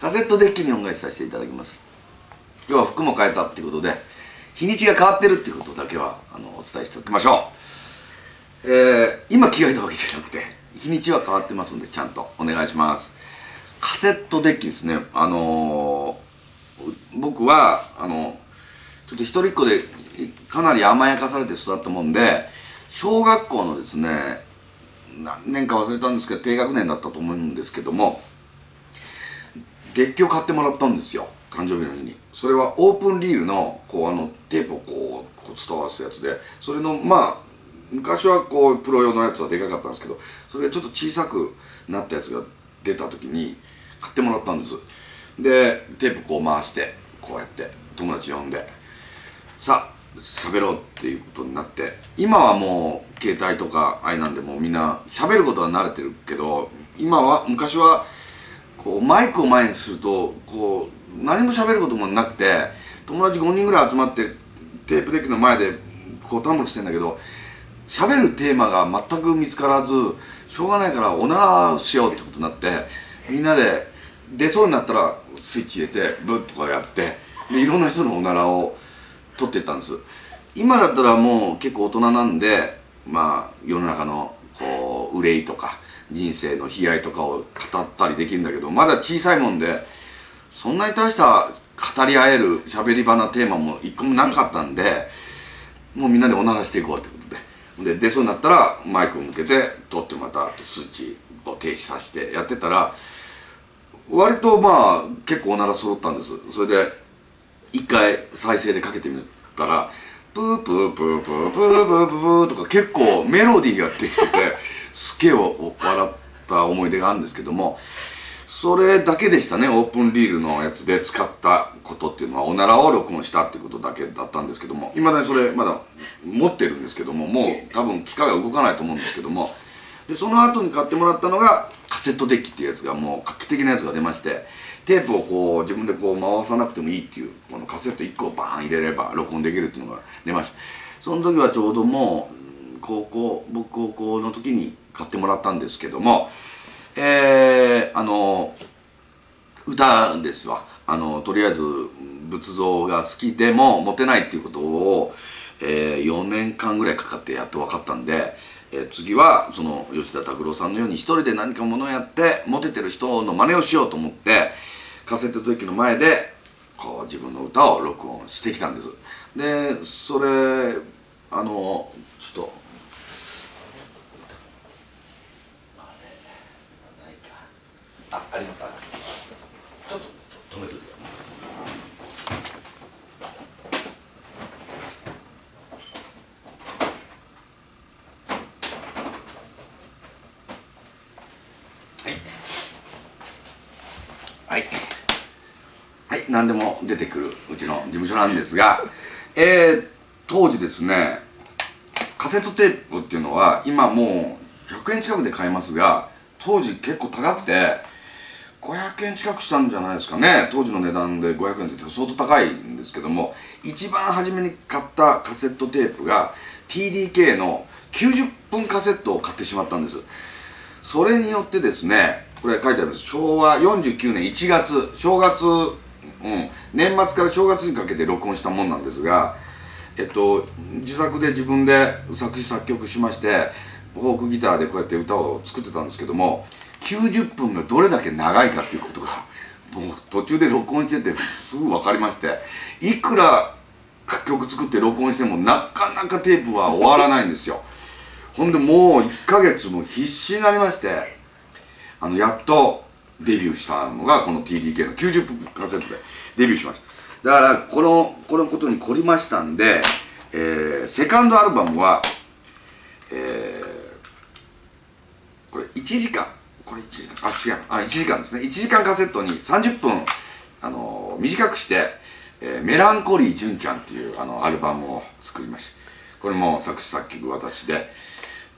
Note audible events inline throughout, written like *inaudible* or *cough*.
カセットデッキに恩返しさせていただきます。今日は服も変えたってことで日にちが変わってるっていうことだけはあのお伝えしておきましょう。えー、今着替えたわけじゃなくて日にちは変わってますんでちゃんとお願いします。カセットデッキですね。あのー、僕はあのちょっと一人っ子でかなり甘やかされて育ったもんで小学校のですね何年か忘れたんですけど低学年だったと思うんですけどもデッキを買ってもらったんですよ。誕生日の日に。それはオープンリールのこうあのテープをこうこう伝わすやつでそれのまあ昔はこうプロ用のやつはでかかったんですけどそれがちょっと小さくなったやつが出た時に買ってもらったんですでテープこう回してこうやって友達呼んでさあ喋ろうっていうことになって今はもう携帯とかあれなんでもうみんな喋ることは慣れてるけど今は昔はこうマイクを前にするとこう何も喋ることもなくて友達5人ぐらい集まってテープデッキの前でこうタモリしてんだけど喋るテーマが全く見つからずしょうがないからおならしようってことになってみんなで出そうになったらスイッチ入れてブッとかやってでいろんな人のおならを取っていったんです。今だったらもう結構大人なんでまあ世の中のこう憂いとか人生の悲哀とかを語ったりできるんだけどまだ小さいもんでそんなに大した語り合える喋り場なテーマも一個もなかったんでもうみんなでおならしていこうってことで。で出そうになったらマイクを向けて取ってまたスイッチを停止させてやってたら割とまあ結構おなら揃ったんです。それで一回再生でかけてみたらプープープープープープープーとか結構メロディーができてて *laughs* すげえ笑った思い出があるんですけどもそれだけでしたねオープンリールのやつで使ったことっていうのは。おならを録音したってことだけだったんですけどもいまだにそれまだ持ってるんですけどももう多分機械が動かないと思うんですけども。でその後に買ってもらったのがカセットデッキっていうやつがもう画期的なやつが出ましてテープをこう自分でこう回さなくてもいいっていうこのカセット1個をバーン入れれば録音できるっていうのが出ました。その時はちょうどもう高校僕高校の時に買ってもらったんですけどもえー、あの歌ですわ。あのとりあえず仏像が好きでも持てないっていうことを、えー、4年間ぐらいかかってやっと分かったんで、えー、次はその吉田拓郎さんのように一人で何かものをやってモテてる人の真似をしようと思ってカセット時の前でこう自分の歌を録音してきたんです。でそれあのちょっとあありますちょっと止めといてはいはいはい何でも出てくるうちの事務所なんですが *laughs* えー、当時ですねカセットテープっていうのは今もう100円近くで買えますが当時結構高くて500円近くしたんじゃないですかね。当時の値段で500円って相当高いんですけども一番初めに買ったカセットテープが TDK の90分カセットを買ってしまったんです。それによってですねこれ書いてあります。昭和49年1月正月うん、年末から正月にかけて録音したもんなんですが、えっと、自作で自分で作詞作曲しましてフォークギターでこうやって歌を作ってたんですけども90分がどれだけ長いかっていうことがもう途中で録音しててすぐ分かりましていくら曲作って録音してもなかなかテープは終わらないんですよ。ほんでもう1ヶ月も必死になりましてあのやっとデビューしたのがこの TDK の90分カセットでデビューしました。だからこのこのことに凝りましたんで、えー、セカンドアルバムは、えー、これ1時間。これ1時間。あ違う。あ1時間ですね。1時間カセットに30分、あのー、短くして「えー、メランコリー純ちゃん」っていうあのアルバムを作りました。これも作詞作曲私で、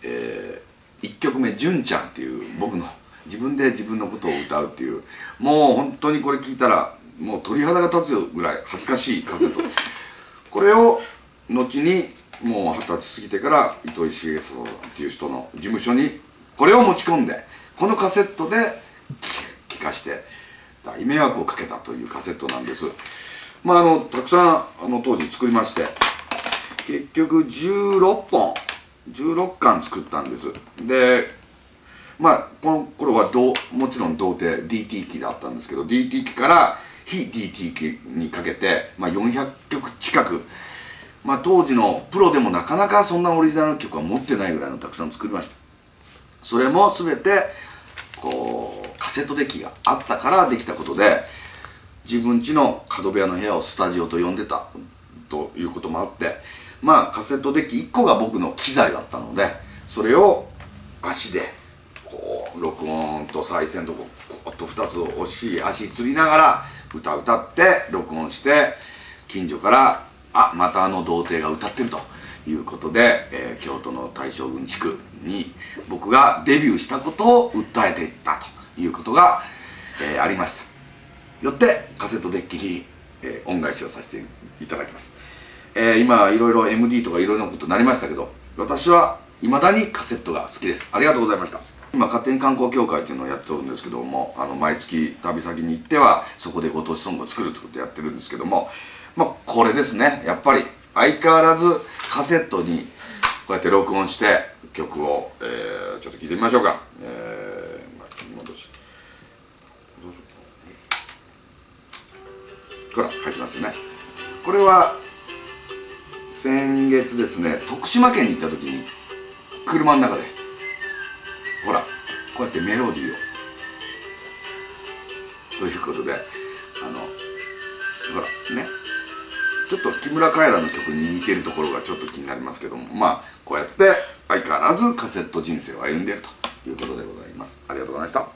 えー、1曲目「純ちゃん」っていう僕の自分で自分のことを歌うっていう。もう本当にこれ聞いたらもう鳥肌が立つぐらい恥ずかしいカセットこれを後にもう二十歳過ぎてから糸井重里っていう人の事務所にこれを持ち込んでこのカセットで聴かして大迷惑をかけたというカセットなんです。まああのたくさんあの当時作りまして結局16本16巻作ったんです。でまあこの頃はどもちろん童貞 DT 機だったんですけど DT 機から非 DT 機にかけて、まあ、400曲近くまあ、当時のプロでもなかなかそんなオリジナル曲は持ってないぐらいのたくさん作りました。それも全てこうカセットデッキがあったからできたことで自分家の角部屋の部屋をスタジオと呼んでたということもあってまあカセットデッキ1個が僕の機材だったのでそれを足で録音と再生のとこうっと2つを押し足つりながら歌歌って録音して近所からあまたあの童貞が歌ってるということで、えー、京都の大将軍地区に僕がデビューしたことを訴えていったということが、えー、ありました。よってカセットデッキに、えー、恩返しをさせていただきます、えー、今いろいろ MD とかいろいろなことになりましたけど私はいまだにカセットが好きです。ありがとうございました。今勝手に観光協会っていうのをやっておるんですけどもあの毎月旅先に行ってはそこでご当地ソングを作るってことやってるんですけどもまあこれですねやっぱり相変わらずカセットにこうやって録音して曲を、えー、ちょっと聴いてみましょうか。えー、巻き戻し。どうしようほら入ってますね。これは先月ですね徳島県に行った時に車の中でってメロディーを。ということであのほらね。ちょっと木村カエラの曲に似てるところがちょっと気になりますけどもまあこうやって相変わらずカセット人生を歩んでいるということでございます。ありがとうございました。